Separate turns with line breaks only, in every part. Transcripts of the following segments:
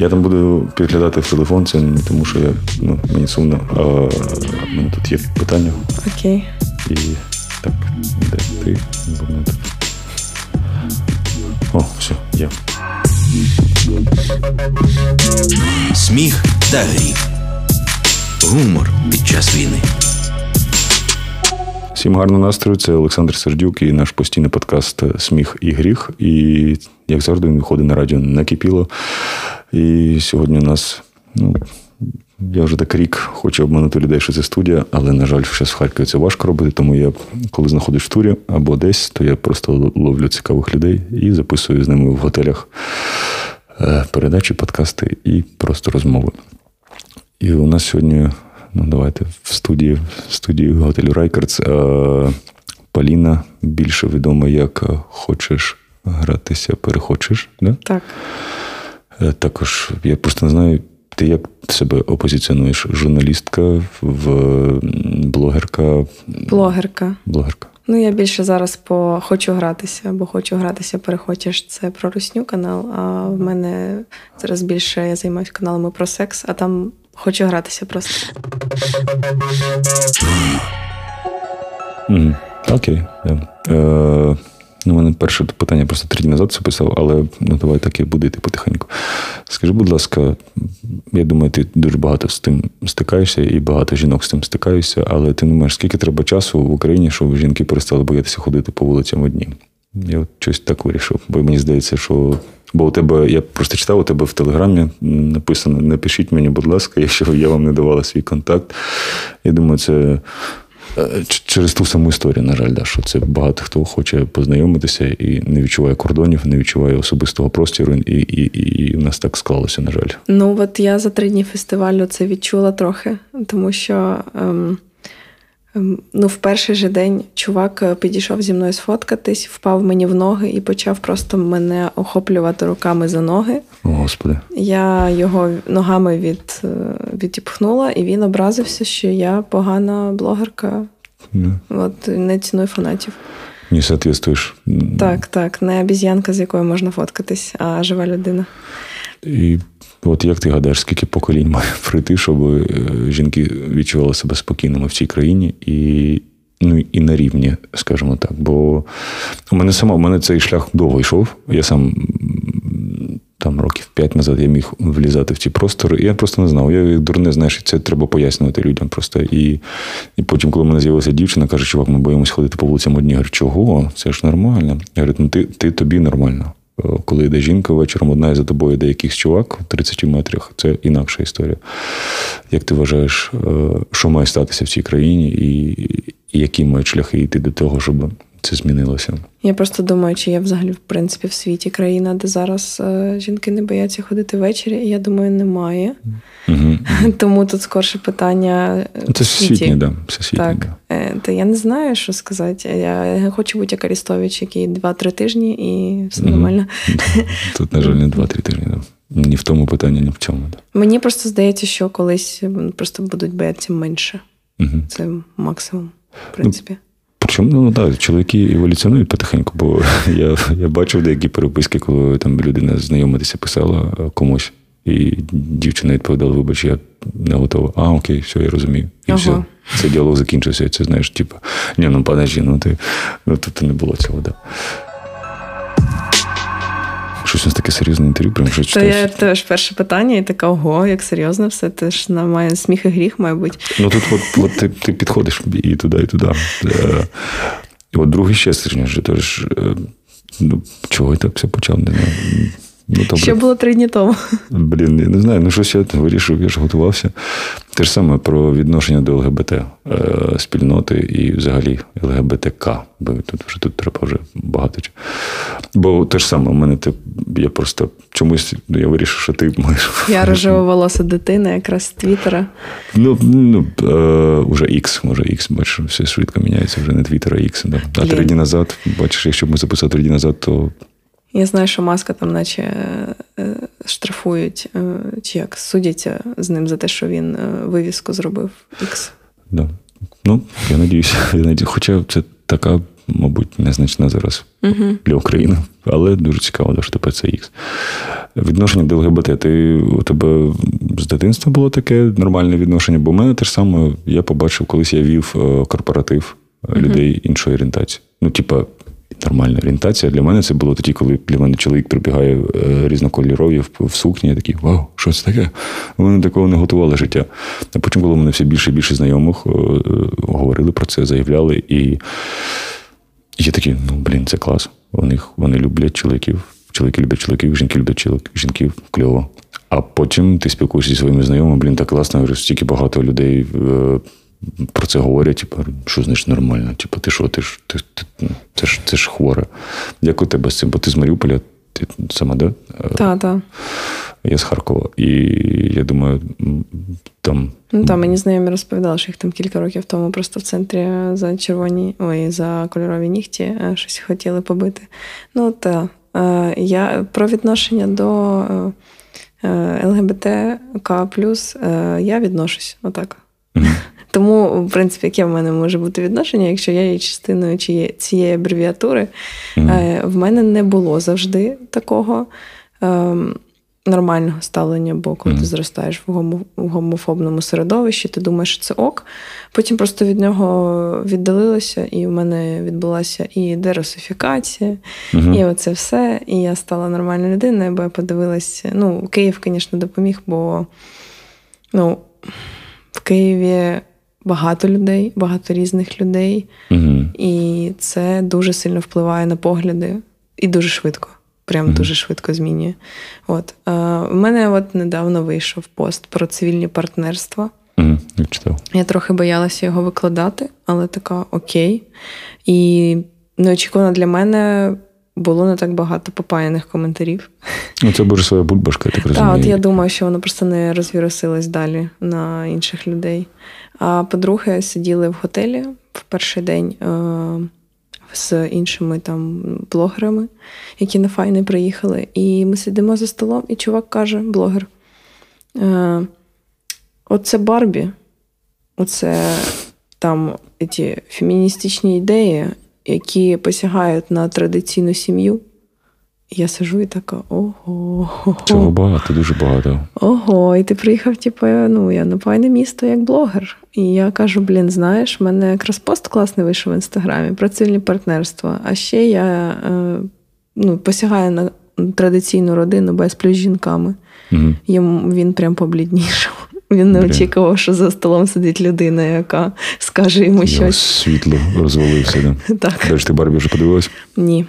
Я там буду підглядати в телефон, це не тому, що я ну, мені сумно. А в мене тут є питання.
Окей.
І так, де ти? Тут. О, все, є.
Сміх та гріх. Гумор під час війни.
Всім гарного настрою. Це Олександр Сердюк і наш постійний подкаст Сміх і гріх. І, як завжди, він виходить на радіо накипіло. І сьогодні у нас, ну, я вже так рік хочу обманути людей, що це студія, але, на жаль, зараз в Харкові це важко робити, тому я, коли знаходжусь в турі або десь, то я просто ловлю цікавих людей і записую з ними в готелях е, передачі, подкасти і просто розмови. І у нас сьогодні, ну давайте, в студії в студії готелю Райкардс Поліна більше відома як Хочеш гратися, перехочеш. Да?
Так.
Е, Також я просто не знаю, ти як себе опозиціонуєш? Журналістка, в блогерка.
Блогерка.
Блогерка.
Ну, я більше зараз по хочу гратися, бо хочу гратися, перехочеш. Це про русню канал. А в мене зараз більше я займаюся каналами про секс, а там хочу гратися просто.
Окей. Да. Е, ну, у мене перше питання просто три дні назад це писав, але ну, давай так і буде йти потихеньку. Скажи, будь ласка, я думаю, ти дуже багато з тим стикаєшся, і багато жінок з тим стикаються, але ти не думаєш, скільки треба часу в Україні, щоб жінки перестали боятися ходити по вулицям одні? Я от щось так вирішив, бо мені здається, що. Бо у тебе, я просто читав, у тебе в телеграмі написано: напишіть мені, будь ласка, якщо я вам не давала свій контакт. Я думаю, це через ту саму історію, на жаль, да, що це багато хто хоче познайомитися і не відчуває кордонів, не відчуває особистого простіру, і, і, і, і в нас так склалося, на жаль.
Ну, от я за три дні фестивалю це відчула трохи, тому що ем, ну, в перший же день чувак е, підійшов зі мною сфоткатись, впав мені в ноги і почав просто мене охоплювати руками за ноги.
О, Господи.
Я його ногами від, е, відіпхнула, і він образився, що я погана блогерка.
Ну,
От не ціную фанатів.
Не соответствуєш.
Так, так, не обіз'янка, з якою можна фоткатись, а жива людина.
І от як ти гадаєш, скільки поколінь має пройти, щоб е, жінки відчували себе спокійними в цій країні і. Ну і на рівні, скажімо так. Бо у мене сама, у мене цей шлях довго йшов. Я сам там років п'ять назад я міг влізати в ці простори. І я просто не знав. Я дурне, знаєш, це треба пояснювати людям просто. І, і потім, коли в мене з'явилася дівчина, каже, чувак, ми боїмося ходити по вулицям одні. Я говорю, чого? Це ж нормально. Я говорю, ну ти, ти тобі нормально. Коли йде жінка вечором, одна і за тобою йде якийсь чувак в 30 метрах, це інакша історія. Як ти вважаєш, е, що має статися в цій країні, і які мають шляхи йти до того, щоб це змінилося?
Я просто думаю, чи є взагалі в принципі в світі країна, де зараз е, жінки не бояться ходити ввечері, і я думаю, немає.
Угу.
Тому тут скорше питання. е,
Це всесвітнє, да. всесвітнє,
Так,
да.
Е, та я не знаю, що сказати. Я хочу бути як Арістович, який 2-3 тижні і все
Мгм.
нормально.
Тут, на жаль, не 2-3 тижні. Да. Ні в тому питанні, ні в цьому. Да.
Мені просто здається, що колись просто будуть боятися менше.
Угу.
Це максимум, в принципі.
Причому, ну так, чоловіки еволюціонують потихеньку, бо я, я бачив деякі переписки, коли там людина знайомитися писала е, комусь, і дівчина відповідала, вибач, я не готова. А, окей, все, я розумію. І
Ага.
все. Цей діалог закінчився, і це знаєш, типу, ні, ну подожди, ну ти ну тут не було цього, да. Щось у нас таке серйозне інтерв'ю, прям вже читаєш.
я теж перше питання, і така, ого, як серйозно все. Ти ж на має сміх і гріх, мабуть.
Ну тут от, от ти, ти підходиш і туди, і туди. Е, от другий ще сильніше. Тож, е, ну, чого я так все почав, не знаю. Ну, добре.
Що було три дні тому.
Блін, я не знаю, ну щось я вирішив, я ж готувався. Те ж саме про відношення до ЛГБТ е, спільноти і взагалі ЛГБТК. Бо тут вже тут треба вже багато. Бо те ж саме, у мене те, я просто чомусь я вирішив, що ти маєш.
Я рожево-волоса дитина, якраз з Твіттера.
Ну, ну е, уже X, може X, бачиш, все швидко міняється, вже не Twitter, а X. Да. А три дні назад, бачиш, якщо б ми записали три дні назад, то
Я знаю, що маска там, наче е, штрафують, е, чи як судять з ним за те, що він е, вивіску зробив X.
да. Ну, я надіюся, я. Хоча це така, мабуть, незначна зараз
Угу.
для України, але дуже цікаво, що тепер це X. Відношення до ЛГБТ. Ти у тебе з дитинства було таке нормальне відношення, бо в мене те ж саме я побачив, колись я вів корпоратив людей іншої орієнтації. Ну, типа, нормальна орієнтація. Для мене це було тоді, коли для мене чоловік прибігає е, різнокольорові в, сукні. Я такий, вау, що це таке? Вони такого не готували життя. А потім, коли мене все більше і більше знайомих е, говорили про це, заявляли. І я такий, ну блін, це клас. Вони, вони люблять чоловіків. Чоловіки люблять чоловіків, жінки люблять жінків, кльово. А потім ти спілкуєшся зі своїми знайомими, блін, так класно, стільки багато людей е, про це говорять, типу, що значить нормально? Типу, ти що, ти ж ти, ти, ну, це ж це ж хворе. Як у тебе з цим? Бо ти з Маріуполя, ти сама, да?
Так, так.
Я з Харкова. І я думаю, там.
Ну там мені знайомі розповідали, що їх там кілька років тому просто в центрі за червоні, ой, за кольорові нігті е, щось хотіли побити. Ну, так. Е, я про відношення до е, ЛГБТК я відношусь отак. Mm-hmm. Тому, в принципі, яке в мене може бути відношення, якщо я є частиною цієї абревіатури, mm-hmm. в мене не було завжди такого ем, нормального ставлення, бо коли mm-hmm. ти зростаєш в гомофобному середовищі, ти думаєш, що це ок. Потім просто від нього віддалилося, і в мене відбулася і деросифікація, mm-hmm. і оце все. І я стала нормальною людиною, бо я подивилася. Ну, Київ, звісно, допоміг, бо ну, в Києві багато людей, багато різних людей,
угу.
і це дуже сильно впливає на погляди і дуже швидко. Прям угу. дуже швидко змінює. От е, У мене от недавно вийшов пост про цивільні партнерства.
Угу, Я читав.
Я трохи боялася його викладати, але така окей. І неочікувано для мене було не так багато попаяних коментарів.
Ну, це буде своя бульбашка, я так розумію.
Так, от я думаю, що воно просто не розвірусилось далі на інших людей. А по-друге, сиділи в готелі в перший день е- з іншими там блогерами, які на файни приїхали. І ми сидимо за столом, і чувак каже: блогер: е- Оце Барбі, оце там ці феміністичні ідеї, які посягають на традиційну сім'ю. Я сижу і така: ого.
Цього багато, дуже багато.
Ого, і ти приїхав, типу, ну, я на файне місто як блогер. І я кажу: блін, знаєш, в мене якраз пост класний вийшов в інстаграмі про цивільні партнерства. А ще я е, ну, посягаю на традиційну родину без плюс жінками.
Угу.
Йому він прям побліднішав. Він не очікував, що за столом сидить людина, яка скаже йому щось.
Світло розвалився. Да?
Так.
Далі ти Барбі вже подивилась?
Ні.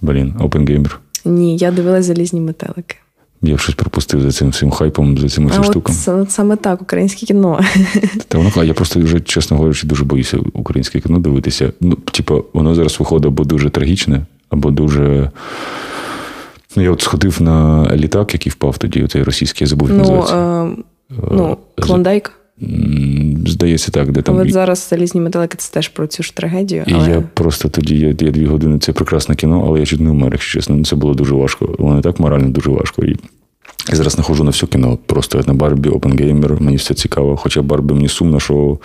Блін, опенгеймер.
Ні, я дивилась залізні метелики.
Я щось пропустив за цим всім хайпом, за цими всім штуками.
От саме так, українське кіно.
Та воно я просто вже, чесно говорячи, дуже боюся українське кіно дивитися. Ну, типу, воно зараз виходить або дуже трагічне, або дуже. Ну, я от сходив на літак, який впав тоді, оцей російський я забув.
Ну, називається. Е, ну, Клондайк.
Здається, так, де там.
От зараз залізні металики це теж про цю ж трагедію.
Але... я просто тоді я, я дві години. Це прекрасне кіно, але я чуть не вмер, якщо чесно. Це було дуже важко. Воно так морально дуже важко. І я зараз не ходжу на все кіно. Просто на Барбі, Опенгеймер, мені все цікаво. Хоча Барбі мені сумно, що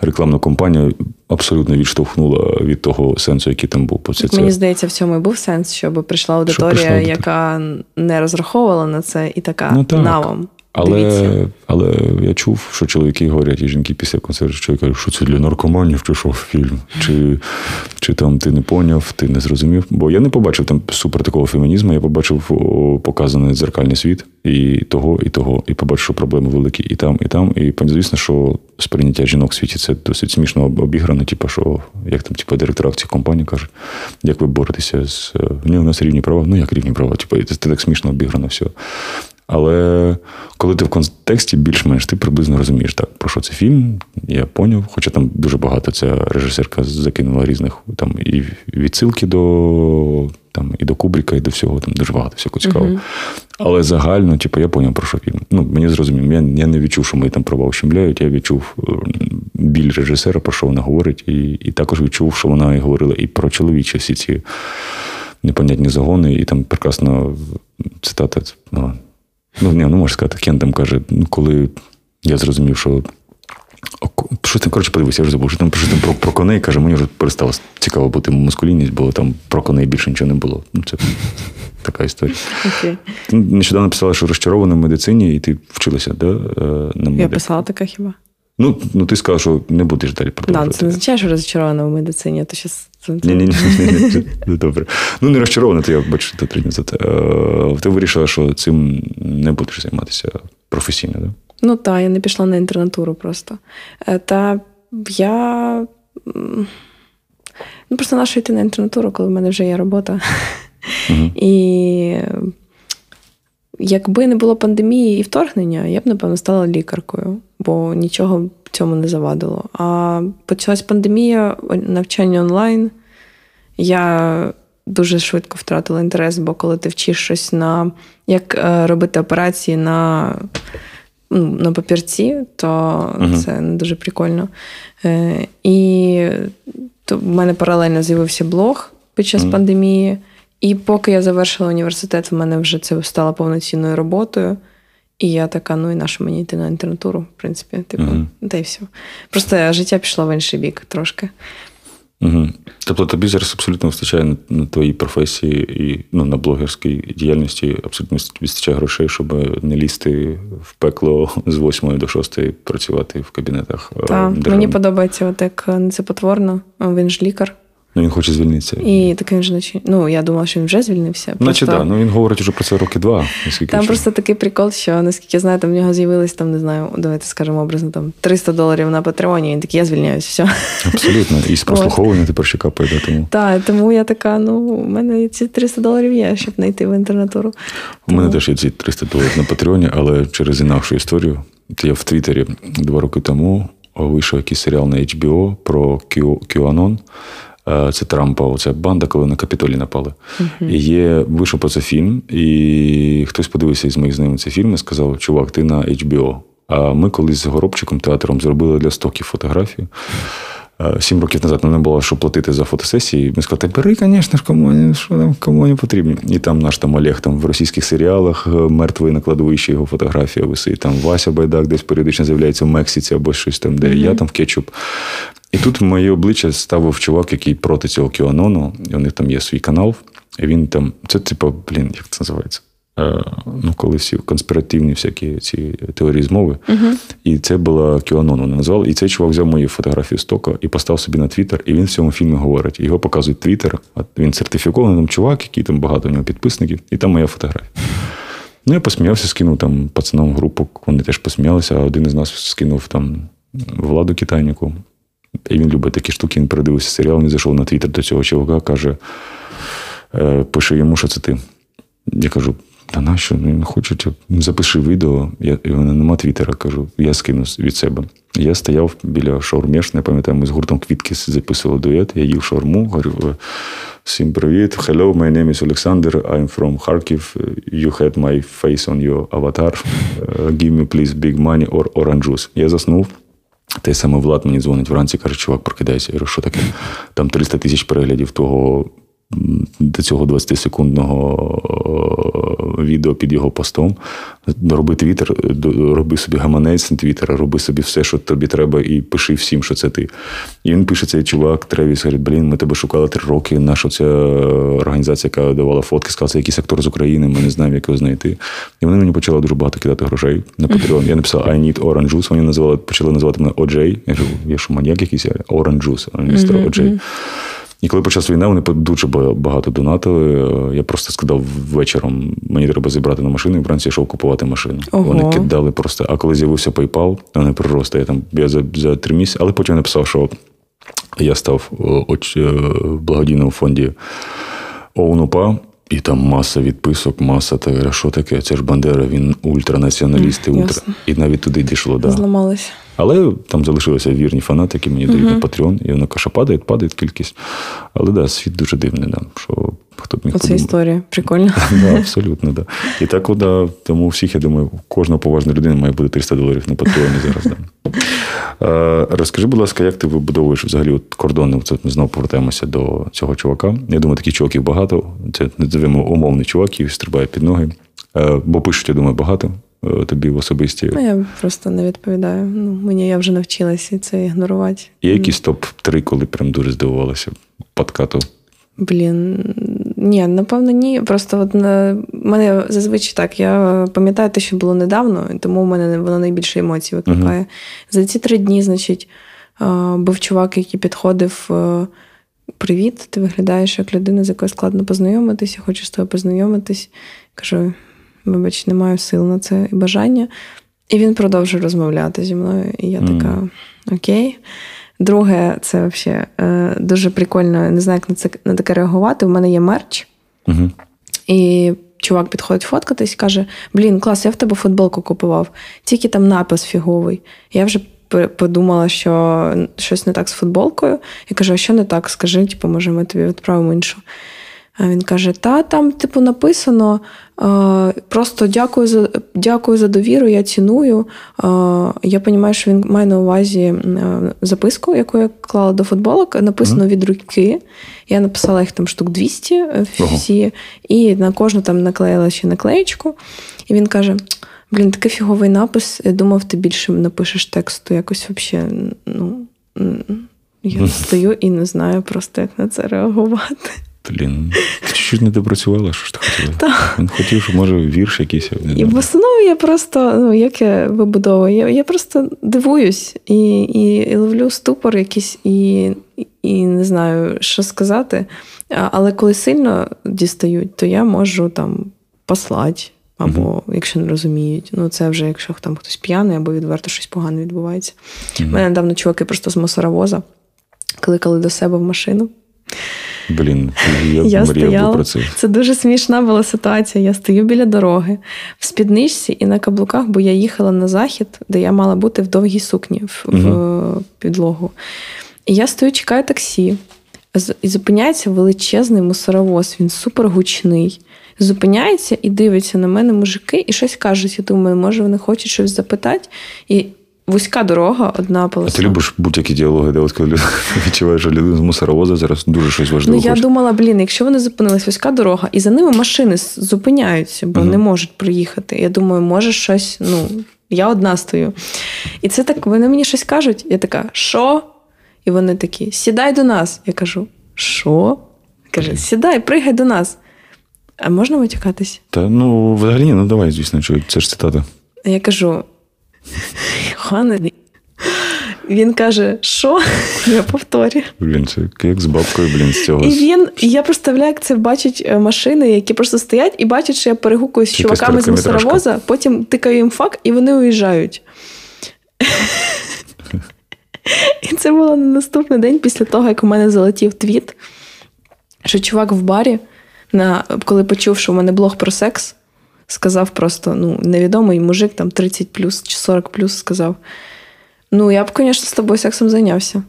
рекламна компанія абсолютно відштовхнула від того сенсу, який там був. По
Мені здається, в цьому і був сенс, щоб прийшла аудиторія, щоб прийшла яка не розраховувала на це, і така ну, так. навам.
Але але я чув, що чоловіки говорять, і жінки після концерту, що я кажу, що це для наркоманів пішов фільм. Чи чи там ти не поняв, ти не зрозумів. Бо я не побачив там супер такого фемінізму, я побачив показаний дзеркальний світ і того, і того, і побачив, що проблеми великі і там, і там. І звісно, що сприйняття жінок в світі це досить смішно обіграно, типу, що як там, типу, директора в цій компанії кажуть, як ви боретеся з Ні, у нас рівні права. Ну як рівні права? Типу, це так смішно обіграно все. Але коли ти в контексті більш-менш ти приблизно розумієш, так, про що це фільм, я поняв. Хоча там дуже багато ця режисерка закинула різних там і відсилки до там, і до Кубріка, і до всього, там дуже багато всього цікавого. Uh-huh. Але загально, типу, я поняв, про що фільм. Ну, Мені зрозуміло, я я не відчув, що ми там права ущемляють, я відчув е, біль режисера, про що вона говорить, і і також відчув, що вона і говорила і про чоловічі всі ці непонятні загони, і там прекрасно цитата. Ну, Ну, не, ну можна сказати, Кен там каже, ну, коли я зрозумів, що що там, коротше, подивися, я вже забув, що там що там про, про коней, каже, мені вже перестало цікаво бути мускулінність, бо там про коней більше нічого не було. Ну, Це така історія.
Okay.
Ти нещодавно писала, що розчарована в медицині, і ти вчилася, да? на
медик. Я писала така хіба?
Ну, ну ти сказав, що не будеш далі продовжувати.
Да, це не означає, що розчарована в медицині, то щас...
Ні, ні, ні, добре. Ну, не розчарована, то я бачу, то три за те. Ти вирішила, що цим не будеш займатися професійно, так? Да?
Ну так, я не пішла на інтернатуру просто. Е, та я. Ну, просто нащо йти на інтернатуру, коли в мене вже є робота. Угу. І якби не було пандемії і вторгнення, я б, напевно, стала лікаркою, бо нічого цьому не завадило. А почалась пандемія, навчання онлайн. Я дуже швидко втратила інтерес, бо коли ти вчиш щось на як е, робити операції на ну, на папірці, то uh це не дуже прикольно. Е, І то в мене паралельно з'явився блог під час uh пандемії. І поки я завершила університет, в мене вже це стало повноцінною роботою. І я така, ну і на мені йти на інтернатуру, в принципі, типу, uh та й все. Просто життя пішло в інший бік трошки.
Угу. Тобто тобі зараз абсолютно вистачає на, на твоїй професії і ну, на блогерській діяльності абсолютно вистачає грошей, щоб не лізти в пекло з 8 до 6 працювати в кабінетах.
Так, мені подобається, от як це потворно, він ж лікар.
Ну, він хоче звільнитися.
І такий він ж ну я думала, що він вже звільнився.
Наче так, ну він говорить вже про це роки два.
Там просто такий прикол, що наскільки я знаю, там в нього з'явилось там, не знаю, давайте скажемо образно, там 300 доларів на Патреоні. Він такий, я звільняюсь, все.
Абсолютно. І з прослуховування тепер ще капає. Тому.
Так, тому я така, ну, у мене ці 300 доларів є, щоб знайти в інтернатуру.
У мене теж є ці 300 доларів на Патреоні, але через інакшу історію. Я в Твіттері два роки тому вийшов якийсь серіал на HBO про QAnon. Е, це Трампа, оця банда, коли на Капітолі напали. Uh-huh. І є, вийшов про це фільм, і хтось подивився із моїх знайомих цей фільм і сказав: Чувак, ти на HBO. А ми колись з Горобчиком театром зробили для стоків фотографію. Е, сім років назад нам не було що платити за фотосесії. Ми сказали, бери, звісно ж, кому що там, кому не потрібні. І там наш там Олег там в російських серіалах е, мертвий на кладовищі його фотографія висить. Там Вася Байдак десь періодично з'являється в Мексиці або щось там, де mm-hmm. я там в кетчуп. І тут моє обличчя ставив чувак, який проти цього Кіанону, і у них там є свій канал. І він там, це типу, блін, як це називається? Е, ну, коли всі конспіративні всякі ці теорії змови. Uh-huh. І це була Кіанон, вони назвали. І цей чувак взяв мої фотографії з тока і поставив собі на Твіттер, і він в цьому фільмі говорить. Його показують Твіттер, він сертифікований там чувак, який там багато у нього підписників, і там моя фотографія. Ну, я посміявся, скинув там пацанам групу, вони теж посміялися, а один із нас скинув там владу китайнику. І він любить такі штуки, він передивився серіал, він зайшов на Твіттер до цього чувака, каже, «Е, пише йому, що це ти. Я кажу, та нащо? Він хоче, запиши відео, я, мене нема твіттера, кажу, я скину від себе. Я стояв біля шаурмєш, не пам'ятаю, ми з гуртом квітки записували дует, я їв шаурму, говорю, всім привіт, hello, my name is Alexander, I'm from Kharkiv, you had my face on your avatar, give me please big money or orange juice. Я заснув. Той самий Влад мені дзвонить вранці, каже, чувак, прокидайся. Я говорю, що таке? Там 300 тисяч переглядів того до цього 20-секундного е, відео під його постом. Роби твіттер, роби собі гаманець на твіттер, роби собі все, що тобі треба, і пиши всім, що це ти. І він пише цей чувак, Тревіс, говорить, блін, ми тебе шукали три роки. Наша ця організація, яка давала фотки, сказала, це якийсь актор з України, ми не знаємо, як його знайти. І вони мені почали дуже багато кидати грошей на Patreon. Я написав I need orange juice, Вони називали, почали називати мене OJ. Я кажу, я що маньяк якийсь, orange juice, містер OJ. І коли почалась війна, вони дуже багато донатили. Я просто сказав вечором, мені треба зібрати на машину, і вранці йшов купувати машину. Ого. Вони кидали просто. А коли з'явився PayPal, вони приросте. Я там я за за три місяці, але потім написав, що я став оч, е, в благодійному фонді ОУНУПА. І там маса відписок, маса та що таке? Це ж Бандера, він ультранаціоналіст, mm, ультра. І навіть туди дійшло. Да.
Зламалися.
Але там залишилися вірні фанати, які мені дають uh-huh. на Patreon, і вона каша падає, падає кількість. Але да, світ дуже дивний, да, що хто б міг
Оце історія, прикольно.
Да, Абсолютно, да. І так, да, тому всіх, я думаю, кожна поважна людина має бути 300 доларів на Патреоні зараз. Да. Розкажи, будь ласка, як ти вибудовуєш взагалі от кордони? Це ми знову повертаємося до цього чувака. Я думаю, таких чуваків багато. Це називаємо умовний чувак, який стрибає під ноги. Бо пишуть, я думаю, багато. е, тобі в особисті?
Ну, я просто не відповідаю. Ну, Мені я вже навчилася це ігнорувати.
Є якийсь топ-3, коли прям дуже здивувалася подкату?
Блін, ні, напевно, ні. Просто от на мене зазвичай так. Я пам'ятаю те, що було недавно, тому в мене воно найбільше емоцій викликає. Uh-huh. За ці три дні, значить, був чувак, який підходив. Привіт, ти виглядаєш як людина, з якою складно познайомитися, хочу з тобою познайомитись. Кажу, вибач, не маю сил на це і бажання. І він продовжив розмовляти зі мною. І я mm. така: Окей. Друге, це взагалі е, дуже прикольно, не знаю, як на це на таке реагувати. У мене є мерч,
Угу.
і чувак підходить фоткатись і каже: Блін, клас, я в тебе футболку купував, тільки там напис фіговий. Я вже подумала, що щось не так з футболкою. І кажу, а що не так? Скажи, типу, може, ми тобі відправимо іншу. А він каже: Та там, типу, написано. Просто дякую за дякую за довіру, я ціную. Я розумію, що він має на увазі записку, яку я клала до футболок. Написано від руки. Я написала їх там штук 200 е, всі, і на кожну там наклеїла ще наклеєчку. І він каже: Блін, такий фіговий напис. Я думав, ти більше напишеш тексту. Якось взагалі. ну, Я стою і не знаю просто, як на це реагувати.
Блін, чуть не допрацювала, що ж ти хотіла? Так. Він хотів, що може вірш якийсь.
Не і в основному я просто, ну, як я вибудовую, я я просто дивуюсь і і, і ловлю ступор якийсь, і і не знаю, що сказати. Але коли сильно дістають, то я можу там послати. Або uh-huh. якщо не розуміють, ну це вже якщо там хтось п'яний, або відверто щось погане відбувається. У uh-huh. мене недавно чуваки просто з мусоровоза кликали до себе в машину.
Блін, я, я стояла, про це.
Це дуже смішна була ситуація. Я стою біля дороги в спідничці і на каблуках, бо я їхала на захід, де я мала бути в довгій сукні в, угу. в підлогу. І я стою, чекаю таксі, і зупиняється величезний мусоровоз, він супер гучний. Зупиняється і дивиться на мене мужики, і щось кажуть. Я думаю, може, вони хочуть щось запитати. І вузька дорога, одна полоса.
А ти любиш будь-які діалоги, де от коли відчуваєш, що людина з мусоровоза зараз дуже щось важливе.
Ну, я хоче. думала, блін, якщо вони зупинились вузька дорога, і за ними машини зупиняються, бо uh не можуть приїхати. Я думаю, може щось, ну, я одна стою. І це так, вони мені щось кажуть. Я така, що? І вони такі: сідай до нас. Я кажу, що? Каже, сідай, пригай до нас. А можна витікатись?
Та ну, взагалі, ну давай, звісно, це ж цитата.
Я кажу: Ганений. Він каже, що? Я повторюю.
Блін, це як з бабкою, блін, з цього.
І він, я представляю, як це бачать е, машини, які просто стоять і бачать, що я перегукую з чуваками з мусоровоза, потім тикаю їм фак, і вони уїжджають. І це було на наступний день після того, як у мене залетів твіт, що чувак в барі, на, коли почув, що у мене блог про секс, сказав просто ну, невідомий мужик, там 30 плюс чи 40 плюс сказав: Ну, я б, звісно, з тобою сексом зайнявся.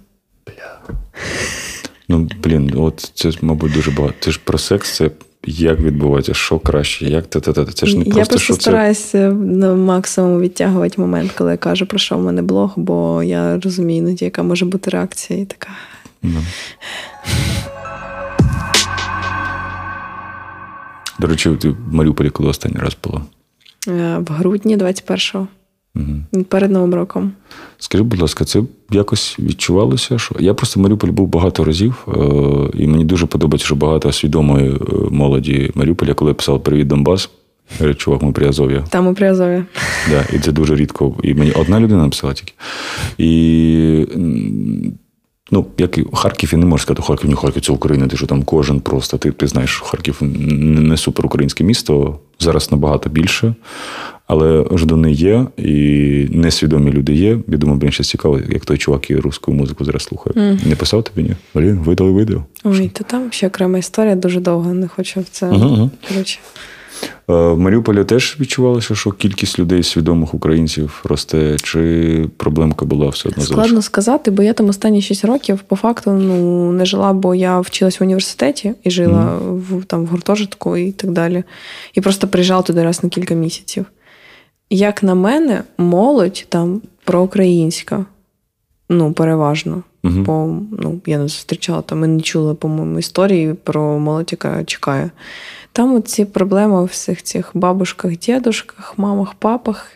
Бля. Ну, блін, от це, мабуть, дуже багато. Це ж про секс, це як відбувається, що краще, як та та та Це ж не просто
Я просто
що
стараюся це... на максимум відтягувати момент, коли я кажу, про що в мене блог, бо я розумію іноді, яка може бути реакція, і така. Ну.
До речі, ти в Маріуполі коли останній раз була?
Е, в грудні 21-го. Угу. Перед Новим роком.
Скажи, будь ласка, це якось відчувалося? що Я просто в Маріуполі був багато разів, е, і мені дуже подобається, що багато свідомої е, молоді Маріуполя, коли я писав Привіт Донбас. Чувак, ми при Азов'я.
Там ми при Азов'я.
Да, І це дуже рідко. І мені одна людина написала тільки. І Ну, як і Харків, я не можу сказати, Харків, ні, Харків це Україна, ти що там кожен просто. Ти ти знаєш, Харків не супер українське місто, зараз набагато більше, але ждуни є, і несвідомі люди є. Я думаю, блін, щось цікаво, як той чувак і русську музику зараз слухає. Mm. Не писав тобі, ні? Блін, видали відео.
Ой, то там ще окрема історія дуже довго, не хочу в це. Uh-huh. Коротше.
Е, в Маріуполі теж відчувалося, що кількість людей свідомих українців росте, чи проблемка була все одно
Складно залишка? сказати, бо я там останні 6 років по факту ну, не жила, бо я вчилась в університеті і жила mm. в там в гуртожитку і так далі. І просто приїжджала туди раз на кілька місяців. Як на мене, молодь там проукраїнська. ну, переважно.
Угу.
Бо ну, я не зустрічала, там ми не чули, по-моєму, історії про молодь, яка чекає. Там ці проблеми у всіх цих бабушках, дідушках, мамах, папах.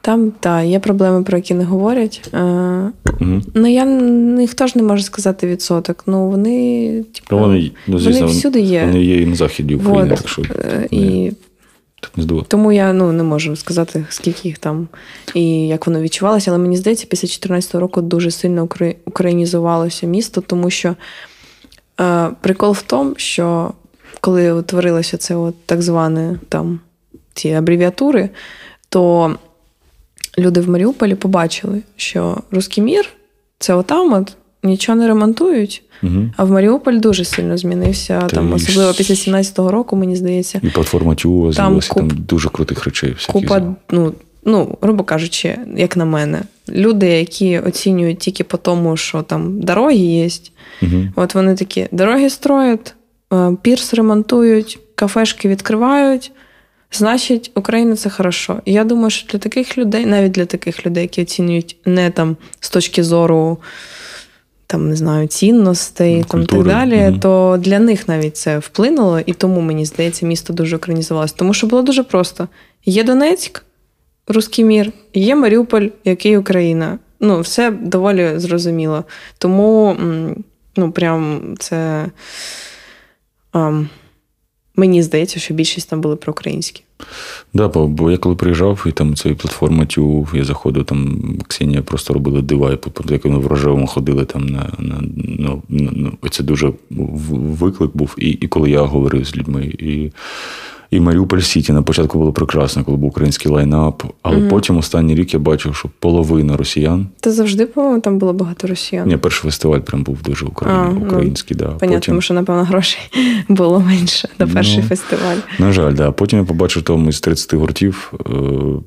Там та, є проблеми, про які не говорять.
Угу.
Ну, я ніхто ж не може сказати відсоток. Ну, вони, типу,
Ну, вони, ну, звісно,
вони всюди є.
Вони є і на заході України,
Вот.
так що
Е, І
не
тому я ну, не можу сказати, скільки їх там і як воно відчувалося. Але мені здається, після 2014 року дуже сильно українізувалося місто, тому що е, прикол в тому, що коли утворилося це от так зване там ці абревіатури, то люди в Маріуполі побачили, що русський мір це отам от нічого не ремонтують.
Угу.
А в Маріуполь дуже сильно змінився,
Та
там, особливо після 17-го року, мені здається.
І платформа Тюва з'явилася, там,
куп-
дуже крутих речей. Всяких.
Купа, ну, ну, грубо кажучи, як на мене, люди, які оцінюють тільки по тому, що там дороги є,
Угу.
от вони такі: дороги строять, пірс ремонтують, кафешки відкривають. Значить, Україна це хорошо. І я думаю, що для таких людей, навіть для таких людей, які оцінюють не там з точки зору там, не знаю, цінностей
Ну,
там, так далі,
мгм.
то для них навіть це вплинуло, і тому мені здається, місто дуже українізувалося. Тому що було дуже просто: є Донецьк, Руський мір, є Маріуполь, який Україна. Ну, все доволі зрозуміло. Тому ну, прям це. Мені здається, що більшість там були проукраїнські.
Да, бо, я коли приїжджав, і там цієї платформи Тюв, я заходив, там Ксенія просто робила дива, і як вони в ходили там на, на на, на- на це дуже виклик був. І, і коли я говорив з людьми, і, і Маріуполь Сіті на початку було прекрасно, коли був український лайнап. Але потім останній рік я бачив, що половина росіян.
Та завжди, по-моєму, там було багато росіян.
Ні, перший фестиваль прям був дуже україн,
А, ну.
Да.
Понятно,
Потім,
тому що, напевно, грошей було менше на перший
Ну,
фестиваль.
На жаль, да. Потім я побачив там із 30 гуртів е,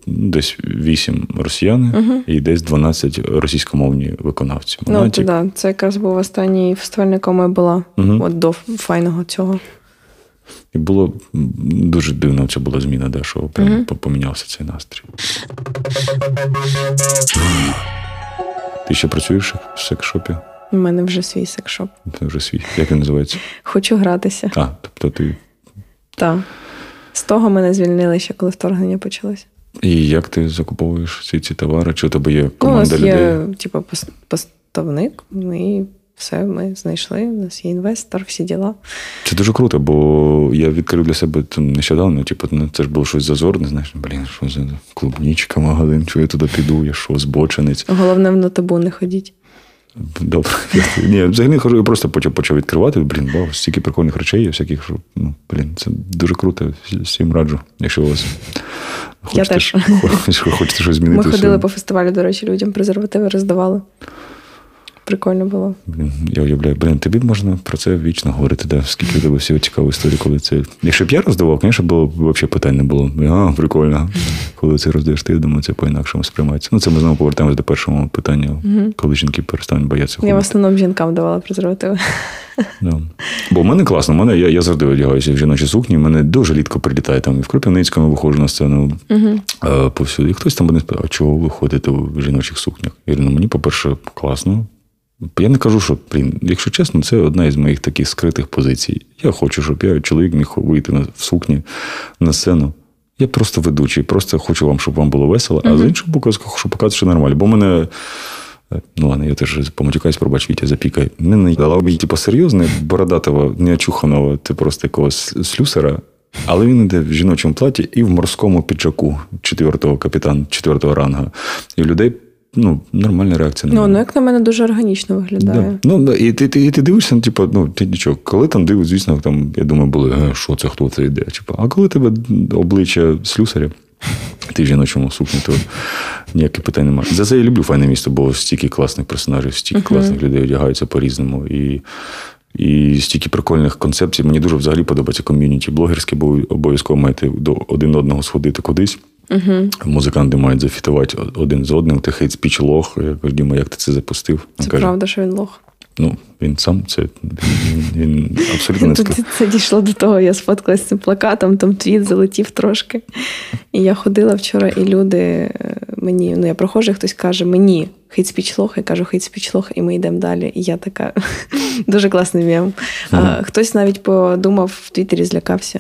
десь 8 росіяни і десь 12 російськомовні виконавці.
Ну, то, да, це якраз був останній фестиваль, на якому я була
Мгм.
от до файного цього.
І було дуже дивно, це була зміна, да, що прям по- помінявся цей настрій. Ти ще працюєш в секшопі?
У мене вже свій секшоп.
Це вже свій. Як він називається?
Хочу гратися.
А, тобто ти.
Так. З того мене звільнили ще, коли вторгнення почалося.
І як ти закуповуєш ці, ці товари? Чи у тебе є
Ну,
команда
нас
людей?
є, типу, поставник, і все, ми знайшли. У нас є інвестор, всі діла.
Це дуже круто, бо я відкрив для себе там нещодавно, типу, ну, це ж було щось зазорне, знаєш, блін, що за клубнічка, магазин, що я туди піду, я що, збочинець.
Головне, в нотабу не ходіть.
Добре. Ні, взагалі хожу, я просто почав, почав відкривати. Блін, вау, стільки прикольних речей є, всяких, що, ну, блін, це дуже круто. Всім раджу, якщо у вас хочете,
теж.
ж- хочете щось змінити.
Ми ходили
своєму.
по фестивалю, до речі, людям презервативи роздавали. Прикольно було.
Блін, я уявляю, блін, тобі можна про це вічно говорити, да? скільки у тебе всього цікавої історії, коли це. Якщо б я роздавав, звісно, було б взагалі питань не було. А, прикольно. Коли це роздаєш, ти я думаю, це по-інакшому сприймається. Ну, це ми знову повертаємося до першого питання, коли жінки перестануть боятися
Я в основному жінкам давала презервативи.
Да. Бо в мене класно, в мене, я, я завжди одягаюся в жіночі сукні, в мене дуже рідко прилітає там і в Кропивницькому виходжу на сцену е, повсюди. І хтось там мене спитав, а чого ви ходите в жіночих сукнях? Я говорю, ну мені, по-перше, класно. Я не кажу, що, блін, якщо чесно, це одна із моїх таких скритих позицій. Я хочу, щоб я чоловік міг вийти на, в сукні на сцену. Я просто ведучий, просто хочу вам, щоб вам було весело, а з іншого боку, я хочу показати, що нормально. Бо мене Ну ладно, я теж поматюкаюсь, пробач, Вітя запікай. Не наїдала типу, серйозне, бородатого, неочуханого, ти просто якогось слюсера. Але він йде в жіночому платі і в морському піджаку четвертого капітан, четвертого ранга. І в людей ну, нормальна реакція
Ну, ну, як на мене, дуже органічно виглядає.
Да. Ну, і ти, ти, і ти дивишся, ну, типу, ну, ти нічого. Коли там дивиш, звісно, там, я думаю, були, «Е, що це, хто це йде. Типу, а коли тебе обличчя слюсаря, ти жіночому сукні, то ніяких питань немає. За це я люблю файне місто, бо стільки класних персонажів, стільки класних людей одягаються по-різному. І, і стільки прикольних концепцій. Мені дуже взагалі подобається ком'юніті блогерське, бо обов'язково маєте до один одного сходити кудись. Музиканти мають зафітувати один з одним. Ти хейт спіч лох. Я кажу, Діма, як ти це запустив?
Це
каже,
правда, що він лох.
Ну, він сам це він, він абсолютно не
Тут це дійшло до того, я сфоткалася з цим плакатом, там твіт залетів трошки. І я ходила вчора, і люди е, мені, ну я прохожу, хтось каже, мені хейт спіч лоха, я кажу хейт спіч лоха, і ми йдемо далі. І я така дуже класний мем. А, Хтось навіть подумав в Твіттері, злякався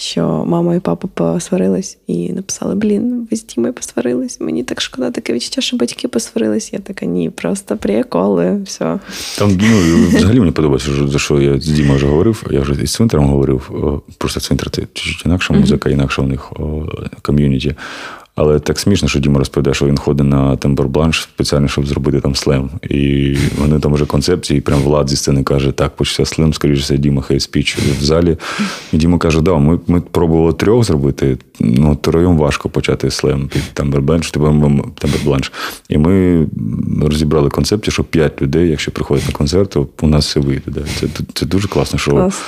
що мама і папа посварились і написали: Блін, ви з Дімою посварились. Мені так шкода, таке відчуття, що батьки посварились. Я така, ні, просто приколи, все.
Там ну, взагалі мені подобається, за що я з Дімою вже говорив. Я вже із цвинтером говорив. Просто цвинтар це чуть інакша музика, інакша у них ком'юніті. Але так смішно, що Діма розповідає, що він ходить на тембербланш спеціально, щоб зробити там слем. І вони там вже концепції, і прям влад зі сцени каже, так, почався слем, скоріше все, Діма хай спіч в залі. І Діма каже, да, ми ми пробували трьох зробити, ну троєм важко почати слем під тембербланш, тембербланш. І ми розібрали концепцію, що п'ять людей, якщо приходять на концерт, то у нас все вийде. Да. Це це дуже класно, що, Клас.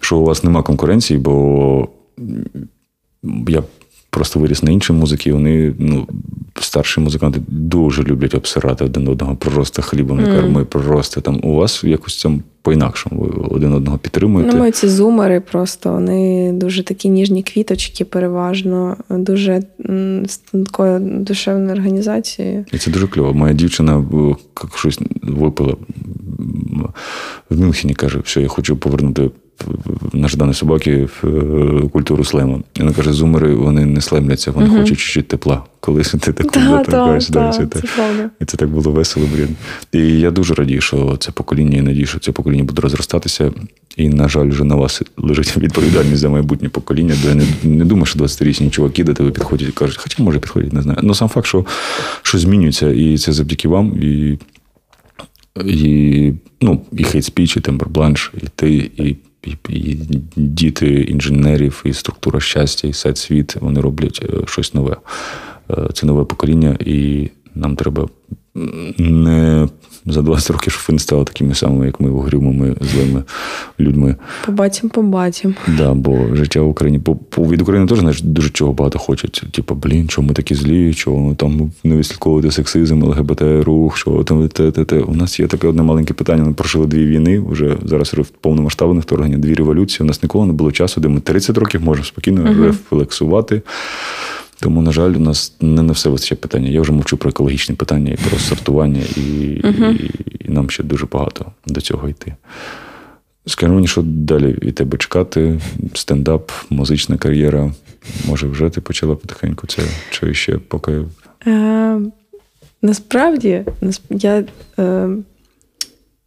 що у вас нема конкуренції, бо я просто виріс на іншій музиці, і вони, ну, старші музиканти дуже люблять обсирати один одного, просто хлібом не корми, просто там. У вас якось цьому по-інакшому. Ви один одного підтримуєте.
Ну, ці зумери просто вони дуже такі ніжні квіточки, переважно, дуже з такою душевною організацією.
І це дуже кльово. Моя дівчина щось випила в Мюнхені, каже, що я хочу повернути нажданої собаки в е, культуру слему. І вона каже, зумери вони не слемляться, вони uh хочуть чуть-чуть тепла. Коли ти таку
да, да, да, це, це
І це так було весело, блін. І я дуже радію, що це покоління, і надію, що це покоління буде розростатися. І, на жаль, вже на вас лежить відповідальність за майбутнє покоління, бо я не, не думаю, що 20-річні чуваки до тебе підходять і кажуть, хоча може підходять, не знаю. Ну сам факт, що що змінюється, і це завдяки вам. І і, ну, і хейт спіч, і темпербланш, і ти, і і, діти інженерів, і структура щастя, і сайт світ вони роблять е, щось нове. Е, це нове покоління, і нам треба не за 20 років, щоб ви не стали такими самими, як ми, угрюмими, злими людьми.
Побачимо, побачимо.
Да, бо життя в Україні по, по від України теж знаєш, дуже чого багато хочуть. Типу, блін, чому ми такі злі, чого там не відслідковувати сексизм, ЛГБТ рух, що там те, те, те. У нас є таке одне маленьке питання. Ми прожили дві війни, вже зараз повномасштабне вторгнення, дві революції. У нас ніколи не було часу, де ми 30 років можемо спокійно uh-huh. рефлексувати. Тому, на жаль, у нас не на все вистачає питання. Я вже мовчу про екологічні питання і про сортування, і, uh-huh. і, і нам ще дуже багато до цього йти. Скажи мені, що далі від тебе чекати? Стендап, музична кар'єра. Може, вже ти почала потихеньку це? Чи ще поки.
Е, Насправді, я е,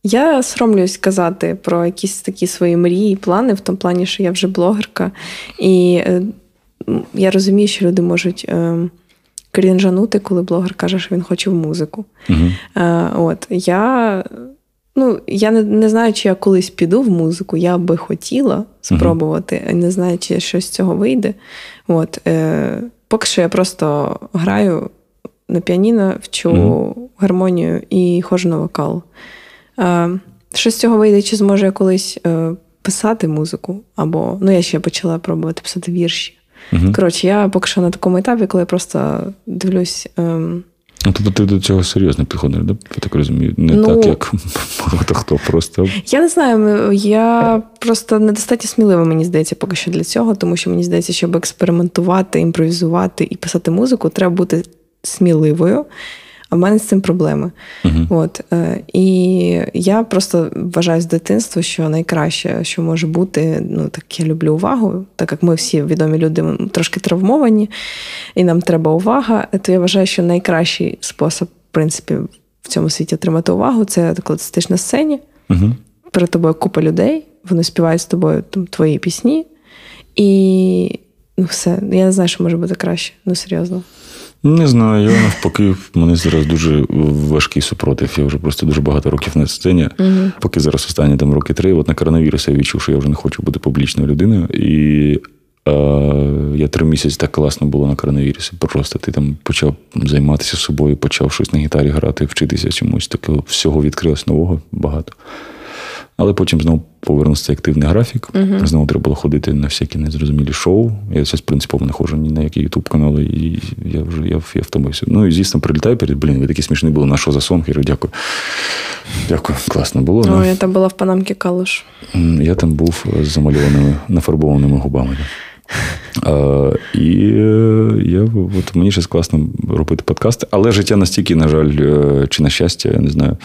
я соромлюсь казати про якісь такі свої мрії, плани, в тому плані, що я вже блогерка. І е, я розумію, що люди можуть е, крінжанути, коли блогер каже, що він хоче в музику.
uh
Е, от, Я ну, я не не знаю, чи я колись піду в музику, я би хотіла спробувати, uh не знаю, чи щось з цього вийде. От, е, Поки що я просто граю на піаніно, вчу uh гармонію і ходжу на вокал. Е, Що з цього вийде, чи зможу я колись е, писати музику? Або ну, я ще почала пробувати писати вірші. Угу. Коротше, я поки що на такому етапі, коли я просто дивлюсь. Ем...
Ну, тобто ти до цього серйозно підходиш, да? я так розумію, не ну, так, як багато хто просто.
Я не знаю, я просто недостатньо смілива, мені здається, поки що для цього, тому що мені здається, щоб експериментувати, імпровізувати і писати музику, треба бути сміливою. А в мене з цим проблеми.
Uh-huh.
От, е, І я просто вважаю з дитинства, що найкраще, що може бути, ну так я люблю увагу, так як ми всі відомі люди трошки травмовані, і нам треба увага, то я вважаю, що найкращий спосіб, в принципі, в цьому світі отримати увагу це коли ти стоїш на сцені,
uh-huh.
перед тобою купа людей, вони співають з тобою там, твої пісні, і ну все, я не знаю, що може бути краще, ну серйозно.
Не знаю, я навпаки, в мене зараз дуже важкий супротив. Я вже просто дуже багато років на сцені.
uh
Поки зараз останні там роки три, от на коронавірус я відчув, що я вже не хочу бути публічною людиною. І е, я три місяці так класно було на коронавірусі. Просто ти там почав займатися собою, почав щось на гітарі грати, вчитися чомусь. Такого всього відкрилось нового багато. Але потім знову повернувся цей активний графік.
Uh-huh.
Знову треба було ходити на всякі незрозумілі шоу. Я зараз принципово не ходжу ні на які ютуб канали, і я вже я, я втомився. Ну і звісно, прилітаю перед блін, ви такі смішні були, на що за сон? Я говорю, дякую. Дякую, класно було.
Ну. Я там була в Панамці Калуш.
Я там був з замальованими, нафарбованими губами. І я от мені ще класно робити подкасти, але життя настільки, на жаль, чи на щастя, я не знаю.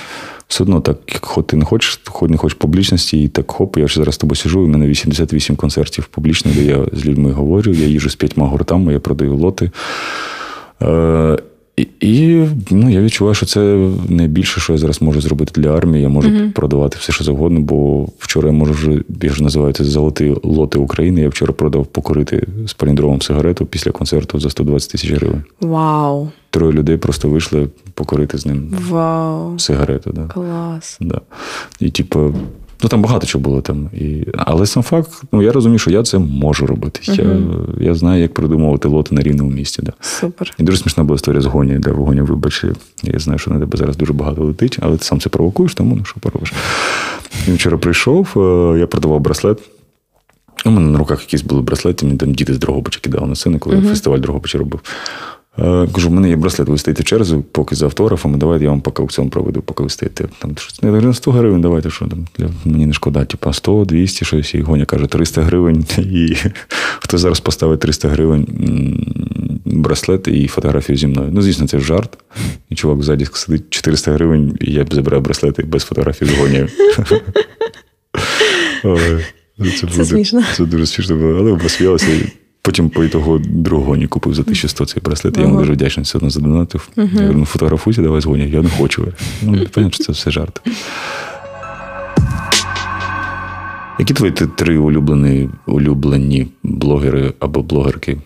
Все одно так, хоч ти не хочеш, хоч не хочеш публічності, і так хоп, я ж зараз з тобою сижу, у мене 88 концертів публічних, де я з людьми говорю, я їжу з п'ятьма гуртами, я продаю лоти. І і ну, я відчуваю, що це найбільше, що я зараз можу зробити для армії. Я можу uh-huh. продавати все, що завгодно, бо вчора я можу вже я ж називаю це золоті лоти України. Я вчора продав покорити з паліндровим сигарету після концерту за 120 тисяч гривень.
Вау!
Троє людей просто вийшли покорити з ним
Вау!
сигарету. Да.
Клас.
Да. І типу, Ну там багато чого було там. І... Але сам факт, ну я розумію, що я це можу робити. Uh-huh. Я я знаю, як придумувати лоти на рівному місці. Да.
Супер.
І дуже смішна була історія з гоні, де вогоня, вибач. Я знаю, що на тебе зараз дуже багато летить, але ти сам це провокуєш, тому ну що поробиш. Він вчора прийшов, е, я продавав браслет. У мене на руках якісь були браслети, мені там діти з Дрогобича кидали на сини, коли uh-huh. фестиваль Дрогобича робив. Е, кажу, в мене є браслет, ви стоїте в черзі, поки за автографами, давайте я вам поки аукціон проведу, поки ви стоїте. Там, не 100 гривень, давайте, що там, для, мені не шкода, типа 100, 200, щось, і Гоня каже, 300 гривень. І хто зараз поставить 300 гривень браслет і фотографію зі мною. Ну, звісно, це жарт. І чувак ззаді сидить 400 гривень, і я забираю браслети без фотографії з Гонією.
Це, це смішно.
Це дуже смішно було, але посміялися. Потім по ітогу другого не купив за 1100 цей браслет. Я йому дуже вдячний все одно задонатив. Я говорю, ну фотографуйте, давай згоні. Я не хочу. Ну, Понятно, що це все жарт. Які твої три улюблені улюблені блогери або блогерки,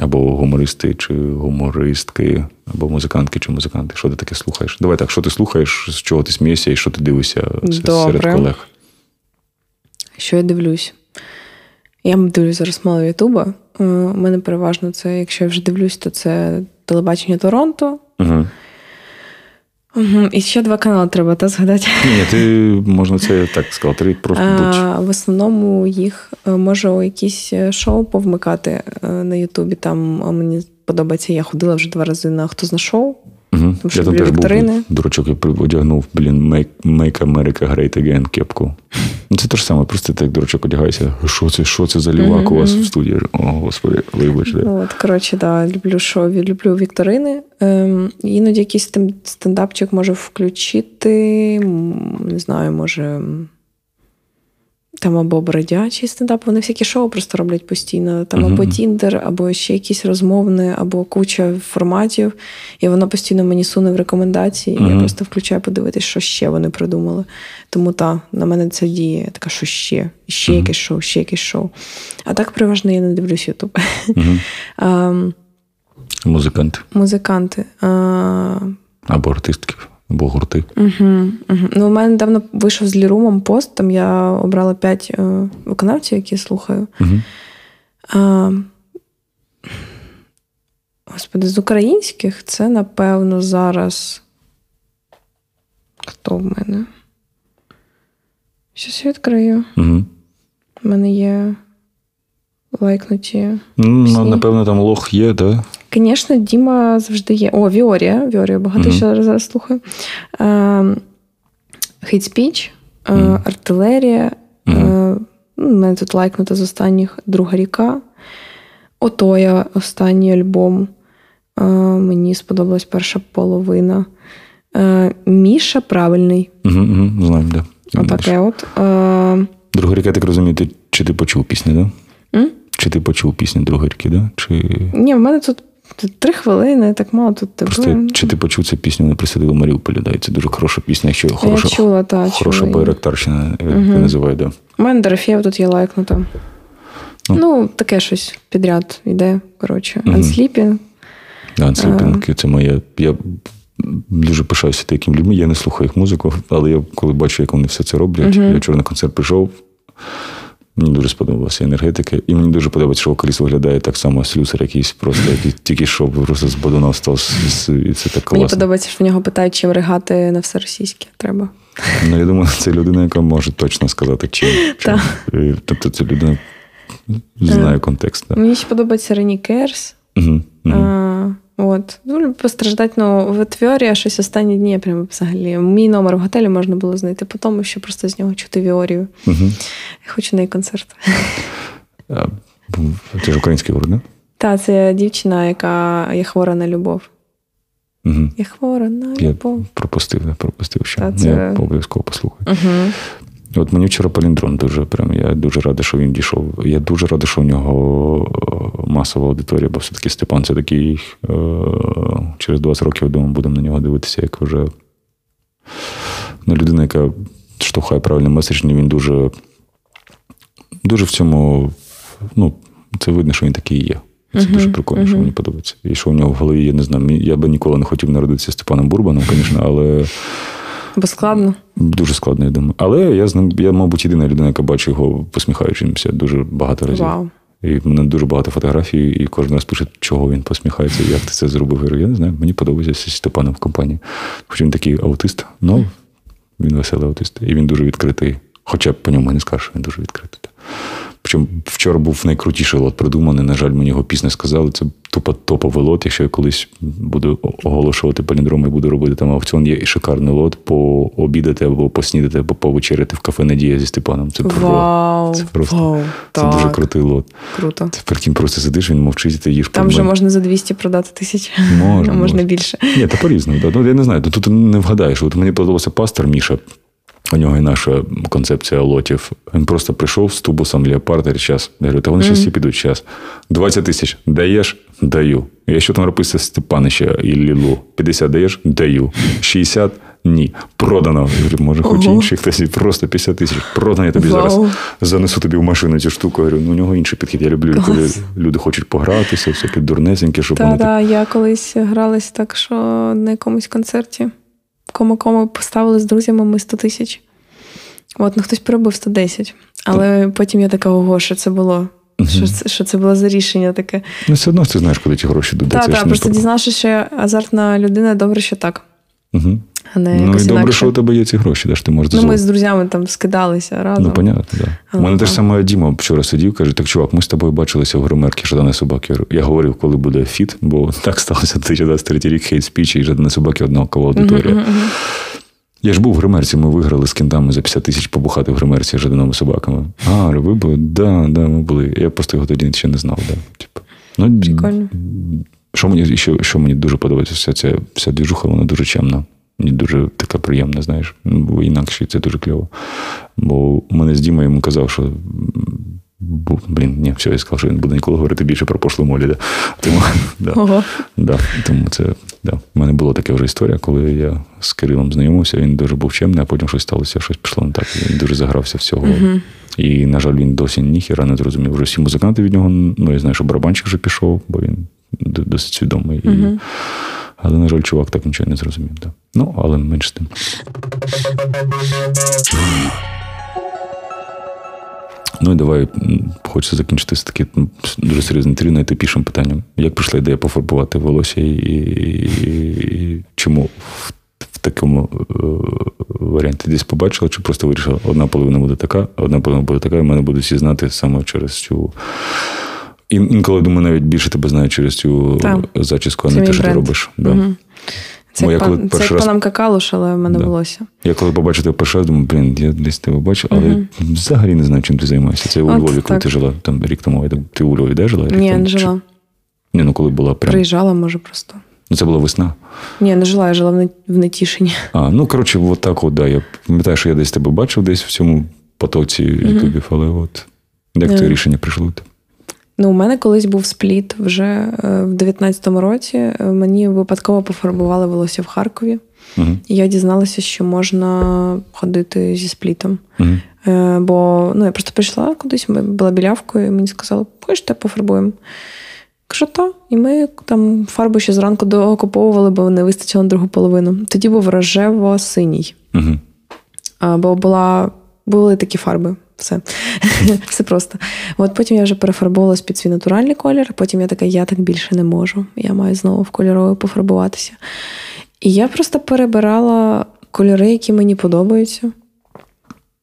або гумористи, чи гумористки, або музикантки, чи музиканти? Що ти таке слухаєш? Давай так, що ти слухаєш, з чого ти смієшся і що ти дивишся серед колег?
Що я дивлюсь? Я дивлюсь зараз мало Ютуба. У мене переважно це, якщо я вже дивлюсь, то це телебачення Торонто. Угу. Угу. І ще два канали треба та згадати.
Ні, ти можна це так сказати, просто будь.
В основному їх е, можу якісь е, шоу повмикати е, на Ютубі. Там мені подобається, я ходила вже два рази на хто зна шоу.
Угу. Тому що я там теж вікторини. був дурачок, я одягнув, блін, Make, Make America Great Again кепку. Ну, Це те ж саме, просто ти як дурачок одягаєшся. Що це що це за лівак mm-hmm. у вас в студії? О, господи, вибачте.
От, коротше, да, люблю шові, люблю вікторини. Ем, Іноді якийсь стендапчик можу включити. Не знаю, може. Там або бродячий стендап, вони всякі шоу просто роблять постійно. Там uh-huh. або Тіндер, або ще якісь розмовне, або куча форматів. І воно постійно мені суне в рекомендації. Uh-huh. Я просто включаю подивитись, що ще вони придумали. Тому та, на мене це діє така, що ще, ще uh-huh. якесь шоу, ще якесь шоу. А так переважно я не дивлюсь Ютуб.
Музиканти.
Музиканти. А...
Або артистки або гурти.
Угу, угу. Ну, У мене недавно вийшов з лірумом пост, там я обрала п'ять е, виконавців, які я слухаю. Угу. А, Господи, з українських це, напевно, зараз. Хто в мене? Щось я відкрию.
Угу.
У мене є лайкнуті.
Ну, напевно, там лох є, так? Да?
Звісно, Діма завжди є. О, Віорія. Віорія багато mm-hmm. ще зараз слухаю. Хейтспіч, mm-hmm. артилерія. Mm-hmm. У мене тут лайкнута з останніх друга ріка. Отоя, останній альбом. Е, мені сподобалась перша половина. Е, Міша правильний.
Угу, угу, Знаємо, да.
Отаке от.
Друга ріка, так розумію, чи ти почув пісню, так? Да? Чи ти почув пісню другої ріки, да? Чи...
Ні, в мене тут Три хвилини, так мало тут тебе.
Просто чи ти почув цю пісню, не присадили Маріуполі, да? це дуже хороша пісня, якщо хороша,
Я чула, та,
хороша
чула.
байрактарщина, як угу. називає, да.
У мене Дорофєв тут є лайкнута. Ну, ну, таке щось підряд йде. Коротше, угу. Unsleeping.
Unsleeping, це моє. Я дуже пишаюся таким людьми. Я не слухаю їх музику, але я коли бачу, як вони все це роблять, угу. я вчора на концерт прийшов. Мені дуже сподобалася енергетика. І мені дуже подобається, що вокаліст виглядає так само слюсар якийсь, просто який тільки що просто з бодуна став. І це так класно.
Мені подобається, що в нього питають, чим ригати на все російське треба.
Ну, я думаю, це людина, яка може точно сказати, чим. чим. Тобто це людина знає контекст. Да.
Мені ще подобається Рені Керс. Угу, угу. От. Ну, постраждати, ну, в Віорія щось останні дні прямо взагалі. Мій номер в готелі можна було знайти по тому, що просто з нього чути Віорію. Угу. Я хочу на її концерт.
Це ж український ворог, да?
Та, це дівчина, яка є хвора на любов.
Угу.
Я хвора на
Я
любов.
пропустив, я пропустив ще.
Та, це-
Я обов'язково послухаю.
Угу.
От мені вчора паліндром дуже прям. Я дуже радий, що він дійшов. Я дуже радий, що у нього е, масова аудиторія, бо все-таки Степан це такий. Е, через 20 років, я думаю, будемо на нього дивитися, як вже ну, людина, яка штовхає правильний меседж, він дуже, дуже в цьому. Ну, це видно, що він такий є. Це
Мгм,
дуже прикольно, що мені подобається. І що у нього в голові, я не знаю. Я би ніколи не хотів народитися Степаном Бурбаном, звісно, але.
Бо складно.
Дуже складно, я думаю. Але я з ним, я, мабуть, єдина людина, яка бачу його посміхаючимся дуже багато разів.
Вау.
І в мене дуже багато фотографій, і кожен раз пише, чого він посміхається, як ти це зробив. Я говорю, я не знаю, мені подобається Степаном в компанії. Хоч він такий аутист, ну він веселий аутист. І він дуже відкритий. Хоча б по ньому не скажеш, він дуже відкритий. Причому вчора був найкрутіший лот придуманий. На жаль, мені його пізно сказали. Це тупо топовий лот. Якщо я колись буду оголошувати паліндром і буду робити там аукціон, є шикарний лот пообідати або поснідати, або повечеряти в кафе Надія зі Степаном. Це.
Вау.
Це просто-
Вау.
Це
так,
дуже крутий лот.
круто.
Це прикинь, просто сидиш, він мовчить, і ти їш
Там вже можна за 200 продати тисяч.
Можна,
можна
можна.
більше.
Ні, та по-різному. Ну, я не знаю, тут не вгадаєш. От мені подобався пастор Міша. У нього і наша концепція лотів. Він просто прийшов з тубусом леопарда час. Я говорю, та вони зараз всі підуть час. 20 тисяч даєш? Даю. Якщо там написано Степанища і Лілу, 50 даєш? Даю. 60 ні. Продано. Я говорю, може, хоч інший хтось. Просто 50 тисяч. Продано, я тобі
Вау.
зараз занесу тобі в машину цю штуку. Я говорю, ну у нього інший підхід. Я люблю, коли люди хочуть погратися, всяке дурнесеньке, щоб вони так
да, я колись гралась так, що на якомусь концерті кому-кому поставили з друзями ми 100 тисяч. От, ну хтось перебив 110. Але потім я така, ого, що це було? Що це, що це було за рішення таке?
Ну, все одно ти знаєш, куди ті гроші додаються.
Так, так, просто
про-
що я азартна людина, добре, що так,
Угу.
А не
Ну і добре, що у тебе є ці гроші, де ж ти можеш
Ну, ми з друзями там скидалися разом.
Ну, понятно, так. Да. У мене
Ага.
те ж саме Діма вчора сидів, каже: так, чувак, ми з тобою бачилися в гримерці Жадане собаки. Я говорив, коли буде фіт, бо так сталося 2023 рік хейт спіч і Жадане собаки однакова аудиторія. Я ж був в гримерці, ми виграли з кінтами за 50 тисяч побухати в гримерці з жаданими собаками. А, ви були? Да, да, ми були. Я просто його тоді ще не знав. Да. Типу. Ну,
Прикольно.
Що мені, що, що мені дуже подобається, вся ця вся двіжуха, вона дуже чемна. Мені дуже така приємна, знаєш. Бо інакше це дуже кльово. Бо у мене з Дімою йому казав, що. Блін, ні, все, я сказав, що він буде ніколи говорити більше про пошлу молі. Да. Тому, да,
Ого.
да, тому це, да. У мене була така вже історія, коли я з Кирилом знайомився, він дуже був чемний, а потім щось сталося, щось пішло не так. Він дуже загрався всього. І, на жаль, він досі ніхіра не зрозумів. Вже всі музиканти від нього, ну, я знаю, що барабанчик вже пішов, бо він досить свідомий. І... Але, на жаль, чувак так нічого не зрозумів. Да. Ну, але менш тим. Ну і давай хочеться закінчити з таке дуже серйозне трі найтипішим питанням. Як прийшла ідея пофарбувати волосся і, і, і чому в, в такому е, варіанті десь побачила, чи просто вирішила, одна половина буде така, одна половина буде така, і мене будуть всі знати саме через цю. Ін- Інколи думаю, навіть більше тебе знають через цю
Так.
зачіску, а не те, що ти робиш. Да.
Мгм. Це
Бо
як,
я коли
це як
раз-
панам какалуш, але в мене
Да.
волосся.
Я коли побачив тебе перший раз, думаю, блін, я десь тебе бачив, але взагалі не знаю, чим ти займаєшся. Це у Львові, коли
так.
ти жила там рік тому. Я Ти у Львові де жила? Рік
Ні, я
тому?
не
Чи-
жила.
Ні, ну коли була прям.
Приїжджала, може, просто.
Ну, це була весна.
Ні, не жила, я жила в Не- в Нетішині.
А, ну коротше, от так, от, да. Я пам'ятаю, що я десь тебе бачив десь в цьому потоці ютубів, але от як це
Е.
рішення прийшло?
Ну, у мене колись був спліт вже е, в 19-му році. Е, Мені випадково пофарбували волосся в Харкові.
Угу.
І я дізналася, що можна ходити зі сплітом.
Угу.
Е, бо ну, я просто прийшла кудись, ми була білявкою, і мені сказали, хочете, пофарбуємо. Кажу, та. І ми там фарбу ще зранку доокуповували, бо не вистачило на другу половину. Тоді був рожево-синій. А, бо була, були такі фарби. Все. Все просто. От потім я вже перефарбовувалась під свій натуральний колір, потім я така, я так більше не можу. Я маю знову в кольоровий пофарбуватися. І я просто перебирала кольори, які мені подобаються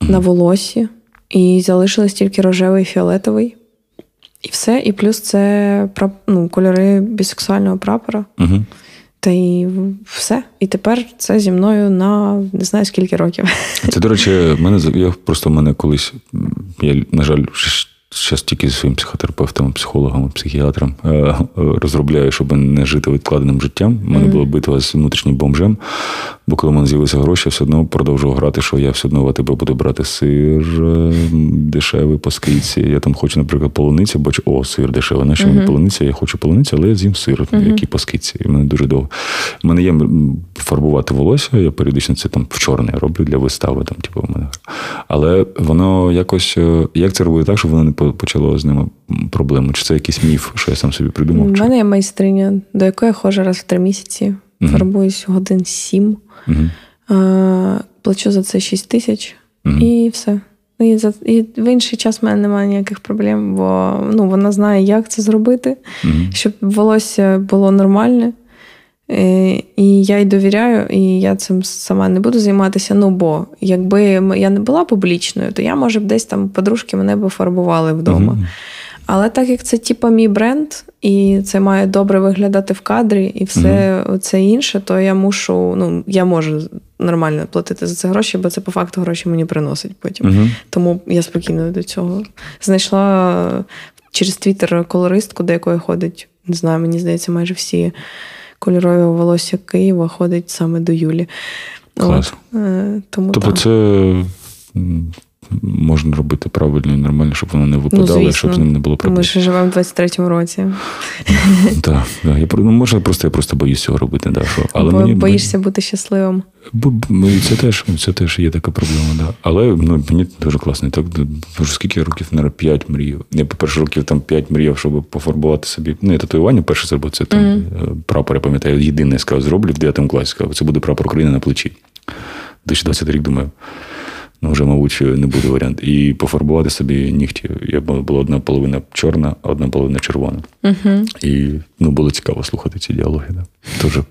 на волосі. І залишилось тільки рожевий і фіолетовий. І все. І плюс це ну, кольори бісексуального прапора.
Угу.
Та й все. І тепер це зі мною на не знаю скільки років.
Це, до речі, мене я просто мене колись, я, на жаль, зараз тільки зі своїм психотерапевтом, психологом, психіатром е, е, розробляю, щоб не жити відкладеним життям. У мене mm-hmm. була битва з внутрішнім бомжем, бо коли в мене з'явилися гроші, я все одно продовжував грати, що я все одно в АТБ буду брати сир дешевий по скидці. Я там хочу, наприклад, полуницю, бо о, сир дешевий. Нащо мені полуниця? Я хочу полуницю, але я з'їм сир, mm-hmm. який по скидці. І мене дуже довго. У мене є фарбувати волосся, я періодично це там в чорне роблю для вистави. Там, типу, в мене. Але воно якось. Як це робити так, щоб воно не почало з ними проблему? Чи це якийсь міф, що я сам собі придумав?
У мене є майстриня, до якої я ходжу раз в три місяці. Угу. Фарбуюсь годин сім. А, плачу за це 6 тисяч і все. І за і в інший час в мене немає ніяких проблем, бо ну, вона знає, як це зробити, mm-hmm. щоб волосся було нормальне. Е, і я й довіряю, і я цим сама не буду займатися. Ну, бо якби я не була публічною, то я, може б, десь там подружки мене б фарбували вдома. Mm-hmm. Але так як це типа мій бренд, і це має добре виглядати в кадрі, і все mm-hmm. це інше, то я мушу, ну я можу нормально платити за це гроші, бо це по факту гроші мені приносить потім. Mm-hmm. Тому я спокійно до цього знайшла через твіттер колористку, до якої ходить, не знаю, мені здається, майже всі кольорові волосся Києва ходить саме до Юлі.
Клас. От, е, тому Тобто, так. це можна робити правильно і нормально, щоб воно не випадало, ну, щоб з ним не було проблем.
Ми ж живемо в 23-му році.
Так, так. Я ну, може, просто я просто боюсь цього робити. Да, що.
Але Бо мені, боїшся бути щасливим.
Бо це теж це теж є така проблема, да. Але ну, мені дуже класно. Так, скільки років, наверное, 5 мріяв. Я, по-перше, років там 5 мріяв, щоб пофарбувати собі. Ну, я татуювання перше зробив, це там mm. прапор, я пам'ятаю, єдине сказав, зроблю в 9 класі. Сказав, це буде прапор України на плечі. 2020 рік думаю ну вже, мабуть, не буде варіант. І пофарбувати собі нігті. Я була одна половина чорна, а одна половина червона.
uh
І ну, було цікаво слухати ці діалоги. Да. Тоже,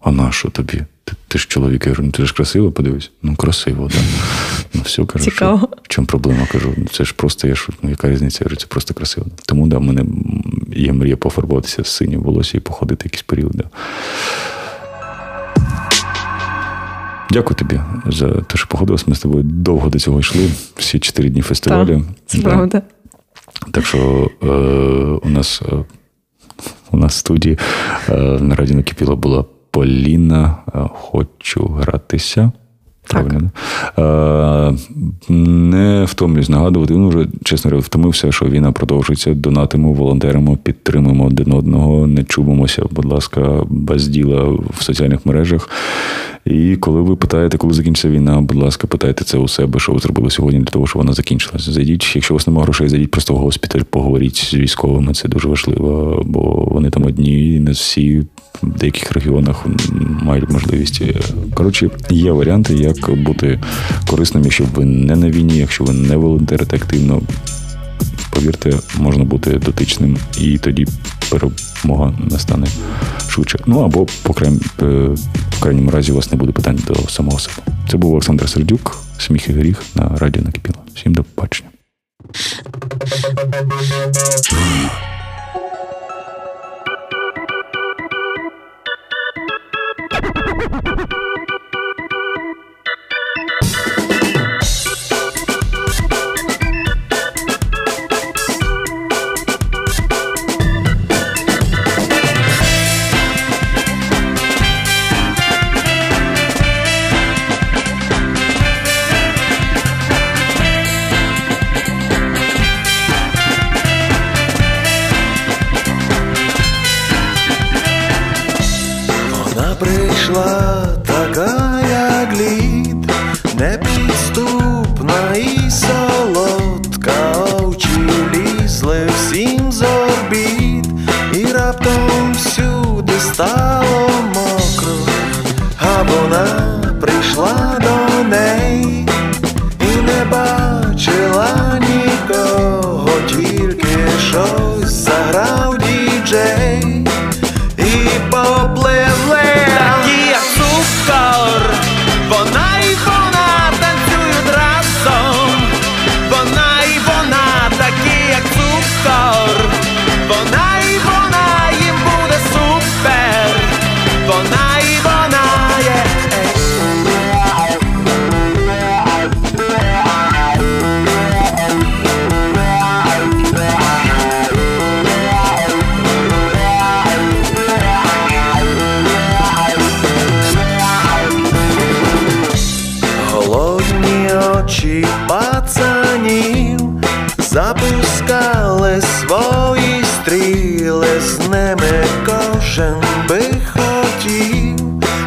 а на що тобі? Ти, ти ж чоловік, я кажу, ну ти ж красиво подивись. Ну, красиво, так. Ну, все, кажу,
Цікаво.
Що, в чому проблема? Кажу, ну це ж просто я ж, ну, яка різниця? Я кажу, це просто красиво. Тому да, в мене є мрія пофарбуватися з синім волосся і походити якийсь період. Да. Дякую тобі за те, що погодилась. Ми з тобою довго до цього йшли. Всі чотири дні фестивалю. Так,
правда.
Так що е, у нас е, у нас в студії е, на радіо накипіла була Поліна. Е, хочу гратися. Правильно. Е, Не втомлюсь нагадувати. Ну, вже, чесно говоря, втомився, що війна продовжується. Донатимо, волонтеримо, підтримуємо один одного, не чубимося, будь ласка, без діла в соціальних мережах. І коли ви питаєте, коли закінчиться війна, будь ласка, питайте це у себе, що ви зробили сьогодні для того, щоб вона закінчилася. Зайдіть, якщо у вас немає грошей, зайдіть просто в госпіталь, поговоріть з військовими. Це дуже важливо, бо вони там одні, і не всі в деяких регіонах мають можливість. Коротше, є варіанти, як бути корисним, якщо ви не на війні, якщо ви не волонтерите активно. Повірте, можна бути дотичним, і тоді перемога настане швидше. Ну або по крайній, е, в крайньому разі у вас не буде питань до самого себе. Це був Олександр Сердюк, сміх і гріх на радіо Накипіло. Всім до побачення.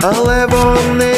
Але вони